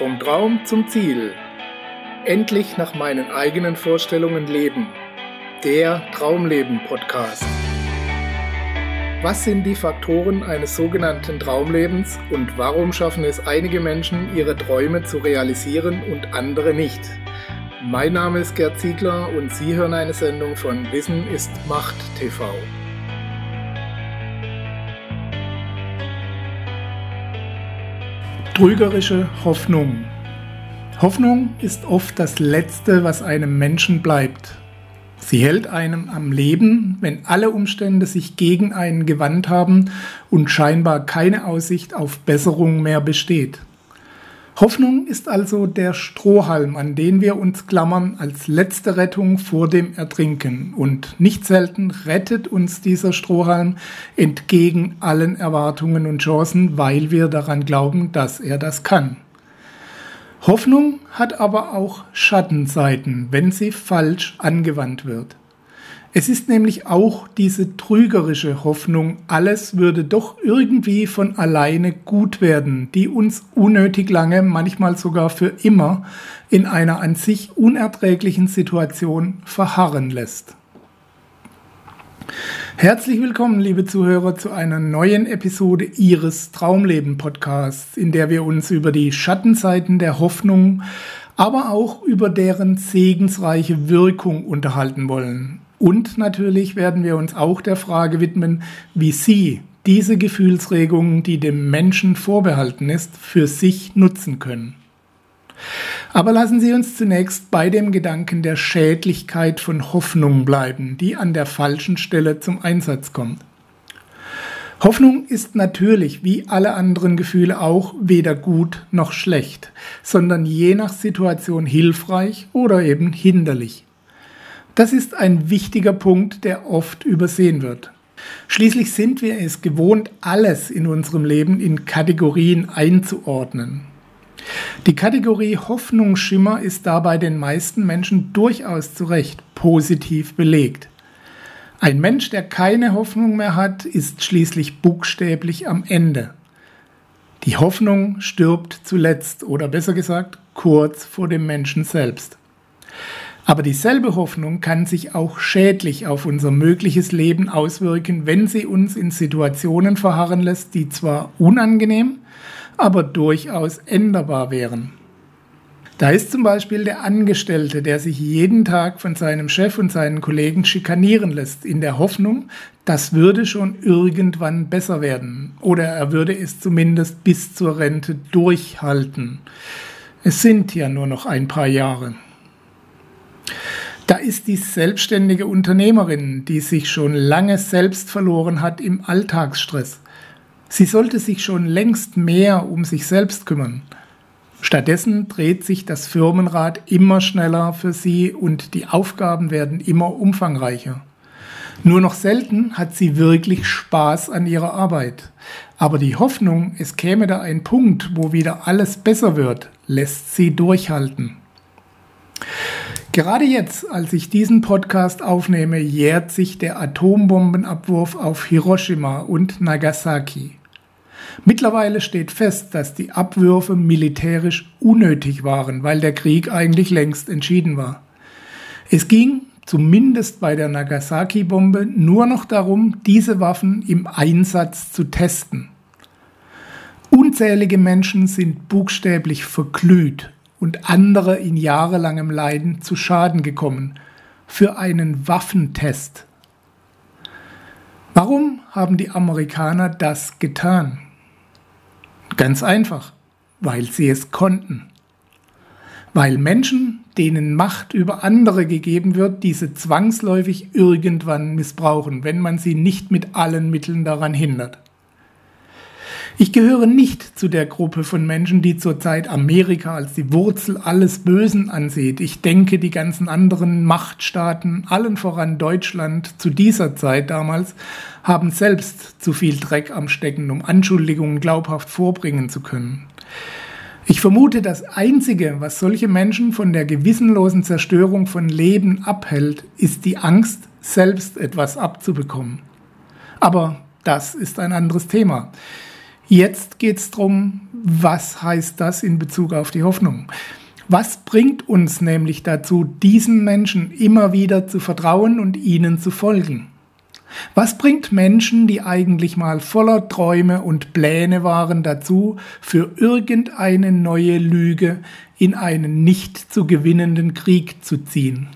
Vom Traum zum Ziel. Endlich nach meinen eigenen Vorstellungen leben. Der Traumleben Podcast. Was sind die Faktoren eines sogenannten Traumlebens und warum schaffen es einige Menschen, ihre Träume zu realisieren und andere nicht? Mein Name ist Gerd Ziegler und Sie hören eine Sendung von Wissen ist Macht TV. Trügerische Hoffnung. Hoffnung ist oft das Letzte, was einem Menschen bleibt. Sie hält einem am Leben, wenn alle Umstände sich gegen einen gewandt haben und scheinbar keine Aussicht auf Besserung mehr besteht. Hoffnung ist also der Strohhalm, an den wir uns klammern als letzte Rettung vor dem Ertrinken. Und nicht selten rettet uns dieser Strohhalm entgegen allen Erwartungen und Chancen, weil wir daran glauben, dass er das kann. Hoffnung hat aber auch Schattenseiten, wenn sie falsch angewandt wird. Es ist nämlich auch diese trügerische Hoffnung, alles würde doch irgendwie von alleine gut werden, die uns unnötig lange, manchmal sogar für immer, in einer an sich unerträglichen Situation verharren lässt. Herzlich willkommen, liebe Zuhörer, zu einer neuen Episode Ihres Traumleben Podcasts, in der wir uns über die Schattenseiten der Hoffnung, aber auch über deren segensreiche Wirkung unterhalten wollen. Und natürlich werden wir uns auch der Frage widmen, wie Sie diese Gefühlsregungen, die dem Menschen vorbehalten ist, für sich nutzen können. Aber lassen Sie uns zunächst bei dem Gedanken der Schädlichkeit von Hoffnung bleiben, die an der falschen Stelle zum Einsatz kommt. Hoffnung ist natürlich, wie alle anderen Gefühle auch, weder gut noch schlecht, sondern je nach Situation hilfreich oder eben hinderlich. Das ist ein wichtiger Punkt, der oft übersehen wird. Schließlich sind wir es gewohnt, alles in unserem Leben in Kategorien einzuordnen. Die Kategorie Hoffnungsschimmer ist dabei den meisten Menschen durchaus zu Recht positiv belegt. Ein Mensch, der keine Hoffnung mehr hat, ist schließlich buchstäblich am Ende. Die Hoffnung stirbt zuletzt oder besser gesagt kurz vor dem Menschen selbst. Aber dieselbe Hoffnung kann sich auch schädlich auf unser mögliches Leben auswirken, wenn sie uns in Situationen verharren lässt, die zwar unangenehm, aber durchaus änderbar wären. Da ist zum Beispiel der Angestellte, der sich jeden Tag von seinem Chef und seinen Kollegen schikanieren lässt, in der Hoffnung, das würde schon irgendwann besser werden oder er würde es zumindest bis zur Rente durchhalten. Es sind ja nur noch ein paar Jahre. Da ist die selbstständige Unternehmerin, die sich schon lange selbst verloren hat im Alltagsstress. Sie sollte sich schon längst mehr um sich selbst kümmern. Stattdessen dreht sich das Firmenrad immer schneller für sie und die Aufgaben werden immer umfangreicher. Nur noch selten hat sie wirklich Spaß an ihrer Arbeit. Aber die Hoffnung, es käme da ein Punkt, wo wieder alles besser wird, lässt sie durchhalten. Gerade jetzt, als ich diesen Podcast aufnehme, jährt sich der Atombombenabwurf auf Hiroshima und Nagasaki. Mittlerweile steht fest, dass die Abwürfe militärisch unnötig waren, weil der Krieg eigentlich längst entschieden war. Es ging, zumindest bei der Nagasaki-Bombe, nur noch darum, diese Waffen im Einsatz zu testen. Unzählige Menschen sind buchstäblich verglüht und andere in jahrelangem Leiden zu Schaden gekommen für einen Waffentest. Warum haben die Amerikaner das getan? Ganz einfach, weil sie es konnten. Weil Menschen, denen Macht über andere gegeben wird, diese zwangsläufig irgendwann missbrauchen, wenn man sie nicht mit allen Mitteln daran hindert. Ich gehöre nicht zu der Gruppe von Menschen, die zurzeit Amerika als die Wurzel alles Bösen ansieht. Ich denke, die ganzen anderen Machtstaaten, allen voran Deutschland zu dieser Zeit damals, haben selbst zu viel Dreck am Stecken, um Anschuldigungen glaubhaft vorbringen zu können. Ich vermute, das Einzige, was solche Menschen von der gewissenlosen Zerstörung von Leben abhält, ist die Angst, selbst etwas abzubekommen. Aber das ist ein anderes Thema. Jetzt geht es darum, was heißt das in Bezug auf die Hoffnung? Was bringt uns nämlich dazu, diesen Menschen immer wieder zu vertrauen und ihnen zu folgen? Was bringt Menschen, die eigentlich mal voller Träume und Pläne waren, dazu, für irgendeine neue Lüge in einen nicht zu gewinnenden Krieg zu ziehen?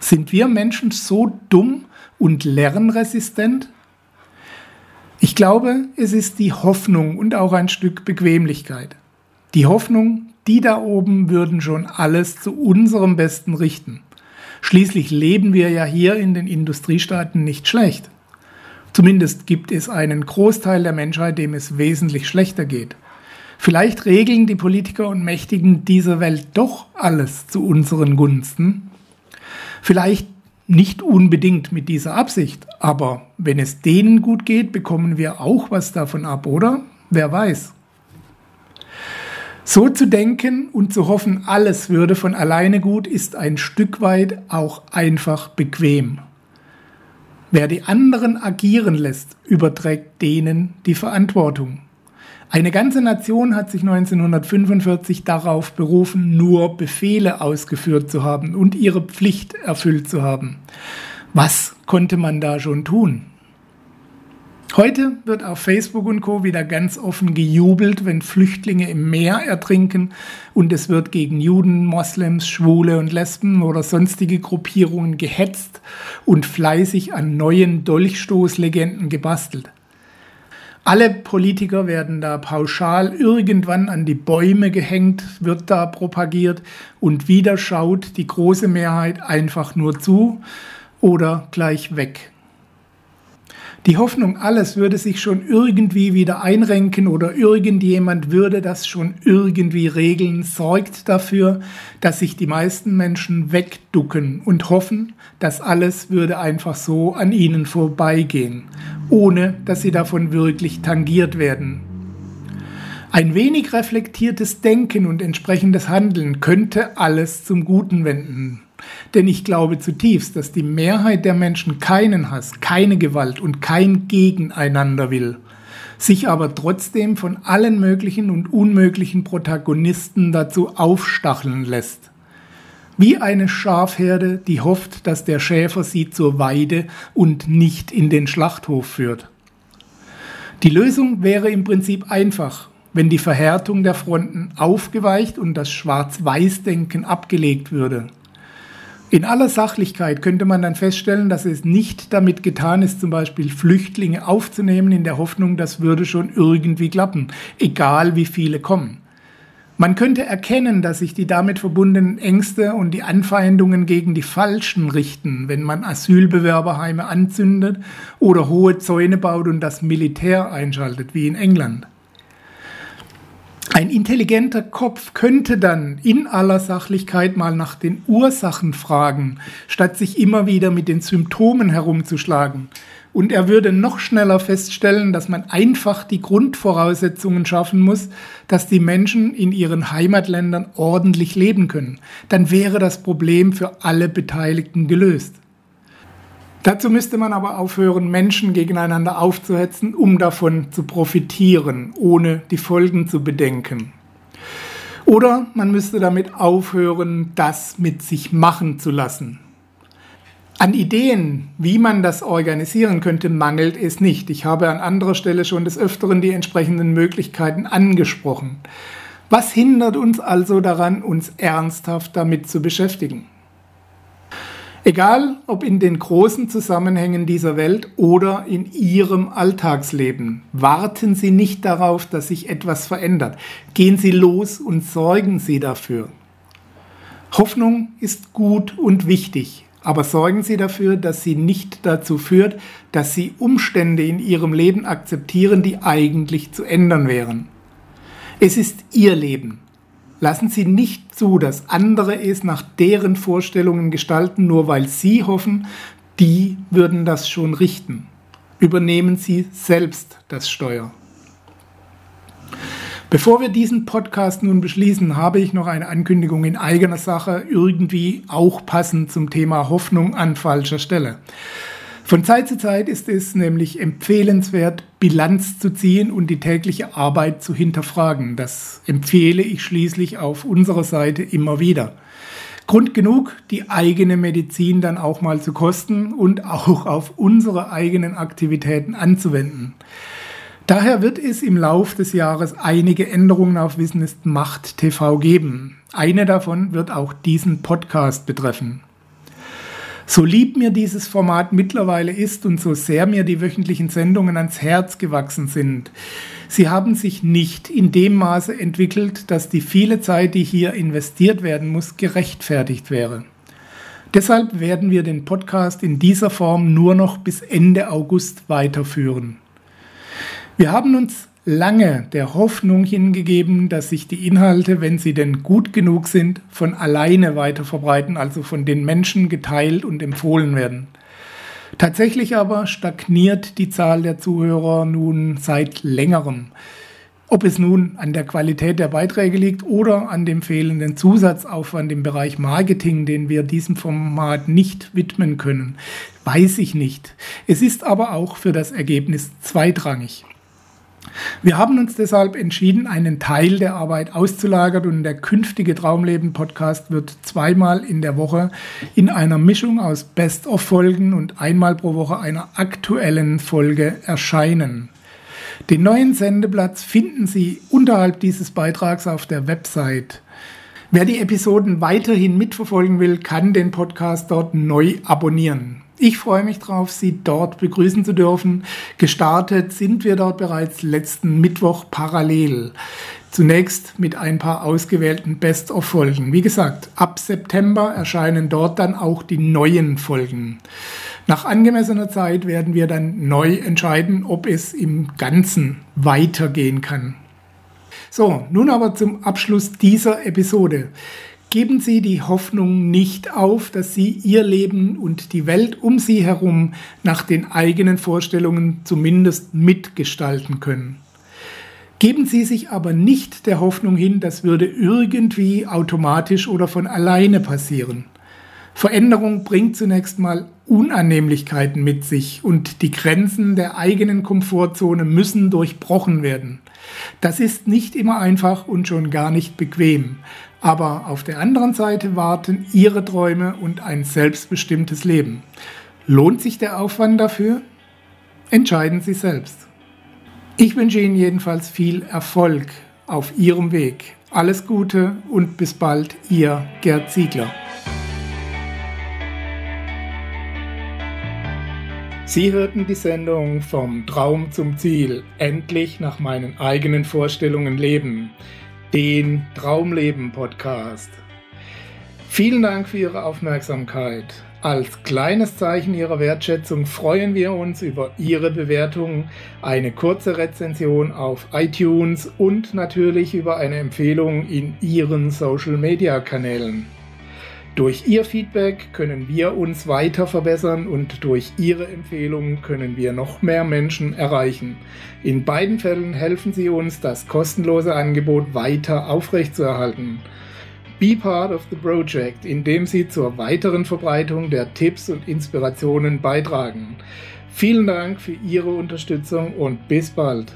Sind wir Menschen so dumm und lernresistent? Ich glaube, es ist die Hoffnung und auch ein Stück Bequemlichkeit. Die Hoffnung, die da oben würden schon alles zu unserem Besten richten. Schließlich leben wir ja hier in den Industriestaaten nicht schlecht. Zumindest gibt es einen Großteil der Menschheit, dem es wesentlich schlechter geht. Vielleicht regeln die Politiker und Mächtigen dieser Welt doch alles zu unseren Gunsten. Vielleicht nicht unbedingt mit dieser Absicht, aber wenn es denen gut geht, bekommen wir auch was davon ab, oder? Wer weiß. So zu denken und zu hoffen, alles würde von alleine gut, ist ein Stück weit auch einfach bequem. Wer die anderen agieren lässt, überträgt denen die Verantwortung. Eine ganze Nation hat sich 1945 darauf berufen, nur Befehle ausgeführt zu haben und ihre Pflicht erfüllt zu haben. Was konnte man da schon tun? Heute wird auf Facebook und Co. wieder ganz offen gejubelt, wenn Flüchtlinge im Meer ertrinken und es wird gegen Juden, Moslems, Schwule und Lesben oder sonstige Gruppierungen gehetzt und fleißig an neuen Dolchstoßlegenden gebastelt. Alle Politiker werden da pauschal irgendwann an die Bäume gehängt, wird da propagiert und wieder schaut die große Mehrheit einfach nur zu oder gleich weg. Die Hoffnung, alles würde sich schon irgendwie wieder einrenken oder irgendjemand würde das schon irgendwie regeln, sorgt dafür, dass sich die meisten Menschen wegducken und hoffen, dass alles würde einfach so an ihnen vorbeigehen, ohne dass sie davon wirklich tangiert werden. Ein wenig reflektiertes Denken und entsprechendes Handeln könnte alles zum Guten wenden. Denn ich glaube zutiefst, dass die Mehrheit der Menschen keinen Hass, keine Gewalt und kein Gegeneinander will, sich aber trotzdem von allen möglichen und unmöglichen Protagonisten dazu aufstacheln lässt. Wie eine Schafherde, die hofft, dass der Schäfer sie zur Weide und nicht in den Schlachthof führt. Die Lösung wäre im Prinzip einfach, wenn die Verhärtung der Fronten aufgeweicht und das Schwarz-Weiß-Denken abgelegt würde. In aller Sachlichkeit könnte man dann feststellen, dass es nicht damit getan ist, zum Beispiel Flüchtlinge aufzunehmen, in der Hoffnung, das würde schon irgendwie klappen, egal wie viele kommen. Man könnte erkennen, dass sich die damit verbundenen Ängste und die Anfeindungen gegen die Falschen richten, wenn man Asylbewerberheime anzündet oder hohe Zäune baut und das Militär einschaltet, wie in England. Ein intelligenter Kopf könnte dann in aller Sachlichkeit mal nach den Ursachen fragen, statt sich immer wieder mit den Symptomen herumzuschlagen. Und er würde noch schneller feststellen, dass man einfach die Grundvoraussetzungen schaffen muss, dass die Menschen in ihren Heimatländern ordentlich leben können. Dann wäre das Problem für alle Beteiligten gelöst. Dazu müsste man aber aufhören, Menschen gegeneinander aufzuhetzen, um davon zu profitieren, ohne die Folgen zu bedenken. Oder man müsste damit aufhören, das mit sich machen zu lassen. An Ideen, wie man das organisieren könnte, mangelt es nicht. Ich habe an anderer Stelle schon des Öfteren die entsprechenden Möglichkeiten angesprochen. Was hindert uns also daran, uns ernsthaft damit zu beschäftigen? Egal ob in den großen Zusammenhängen dieser Welt oder in Ihrem Alltagsleben, warten Sie nicht darauf, dass sich etwas verändert. Gehen Sie los und sorgen Sie dafür. Hoffnung ist gut und wichtig, aber sorgen Sie dafür, dass sie nicht dazu führt, dass Sie Umstände in Ihrem Leben akzeptieren, die eigentlich zu ändern wären. Es ist Ihr Leben. Lassen Sie nicht zu, dass andere es nach deren Vorstellungen gestalten, nur weil Sie hoffen, die würden das schon richten. Übernehmen Sie selbst das Steuer. Bevor wir diesen Podcast nun beschließen, habe ich noch eine Ankündigung in eigener Sache, irgendwie auch passend zum Thema Hoffnung an falscher Stelle. Von Zeit zu Zeit ist es nämlich empfehlenswert, Bilanz zu ziehen und die tägliche Arbeit zu hinterfragen. Das empfehle ich schließlich auf unserer Seite immer wieder. Grund genug, die eigene Medizin dann auch mal zu kosten und auch auf unsere eigenen Aktivitäten anzuwenden. Daher wird es im Lauf des Jahres einige Änderungen auf Wissen ist Macht TV geben. Eine davon wird auch diesen Podcast betreffen. So lieb mir dieses Format mittlerweile ist und so sehr mir die wöchentlichen Sendungen ans Herz gewachsen sind, sie haben sich nicht in dem Maße entwickelt, dass die viele Zeit, die hier investiert werden muss, gerechtfertigt wäre. Deshalb werden wir den Podcast in dieser Form nur noch bis Ende August weiterführen. Wir haben uns lange der Hoffnung hingegeben, dass sich die Inhalte, wenn sie denn gut genug sind, von alleine weiter verbreiten, also von den Menschen geteilt und empfohlen werden. Tatsächlich aber stagniert die Zahl der Zuhörer nun seit längerem. Ob es nun an der Qualität der Beiträge liegt oder an dem fehlenden Zusatzaufwand im Bereich Marketing, den wir diesem Format nicht widmen können, weiß ich nicht. Es ist aber auch für das Ergebnis zweitrangig. Wir haben uns deshalb entschieden, einen Teil der Arbeit auszulagern und der künftige Traumleben-Podcast wird zweimal in der Woche in einer Mischung aus Best-of-Folgen und einmal pro Woche einer aktuellen Folge erscheinen. Den neuen Sendeplatz finden Sie unterhalb dieses Beitrags auf der Website. Wer die Episoden weiterhin mitverfolgen will, kann den Podcast dort neu abonnieren. Ich freue mich darauf, Sie dort begrüßen zu dürfen. Gestartet sind wir dort bereits letzten Mittwoch parallel. Zunächst mit ein paar ausgewählten Best-of-Folgen. Wie gesagt, ab September erscheinen dort dann auch die neuen Folgen. Nach angemessener Zeit werden wir dann neu entscheiden, ob es im Ganzen weitergehen kann. So, nun aber zum Abschluss dieser Episode. Geben Sie die Hoffnung nicht auf, dass Sie Ihr Leben und die Welt um Sie herum nach den eigenen Vorstellungen zumindest mitgestalten können. Geben Sie sich aber nicht der Hoffnung hin, das würde irgendwie automatisch oder von alleine passieren. Veränderung bringt zunächst mal Unannehmlichkeiten mit sich und die Grenzen der eigenen Komfortzone müssen durchbrochen werden. Das ist nicht immer einfach und schon gar nicht bequem, aber auf der anderen Seite warten ihre Träume und ein selbstbestimmtes Leben. Lohnt sich der Aufwand dafür? Entscheiden Sie selbst. Ich wünsche Ihnen jedenfalls viel Erfolg auf Ihrem Weg. Alles Gute und bis bald, Ihr Gerd Ziegler. Sie hörten die Sendung Vom Traum zum Ziel, endlich nach meinen eigenen Vorstellungen leben den Traumleben Podcast. Vielen Dank für Ihre Aufmerksamkeit. Als kleines Zeichen Ihrer Wertschätzung freuen wir uns über Ihre Bewertung, eine kurze Rezension auf iTunes und natürlich über eine Empfehlung in Ihren Social-Media-Kanälen. Durch Ihr Feedback können wir uns weiter verbessern und durch Ihre Empfehlungen können wir noch mehr Menschen erreichen. In beiden Fällen helfen Sie uns, das kostenlose Angebot weiter aufrechtzuerhalten. Be part of the project, indem Sie zur weiteren Verbreitung der Tipps und Inspirationen beitragen. Vielen Dank für Ihre Unterstützung und bis bald.